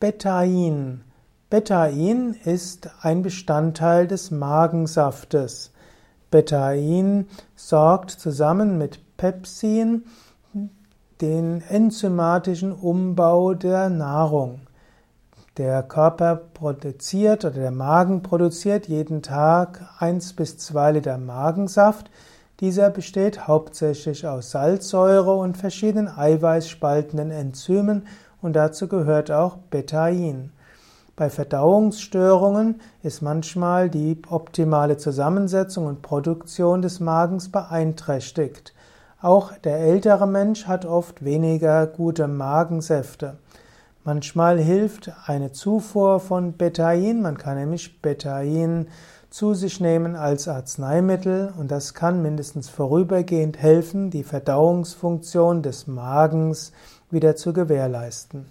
Betain. Betain ist ein Bestandteil des Magensaftes. Betain sorgt zusammen mit Pepsin den enzymatischen Umbau der Nahrung. Der Körper produziert oder der Magen produziert jeden Tag eins bis zwei Liter Magensaft. Dieser besteht hauptsächlich aus Salzsäure und verschiedenen eiweißspaltenden Enzymen und dazu gehört auch Betain. Bei Verdauungsstörungen ist manchmal die optimale Zusammensetzung und Produktion des Magens beeinträchtigt. Auch der ältere Mensch hat oft weniger gute Magensäfte. Manchmal hilft eine Zufuhr von Betain, man kann nämlich Betain zu sich nehmen als Arzneimittel und das kann mindestens vorübergehend helfen, die Verdauungsfunktion des Magens wieder zu gewährleisten.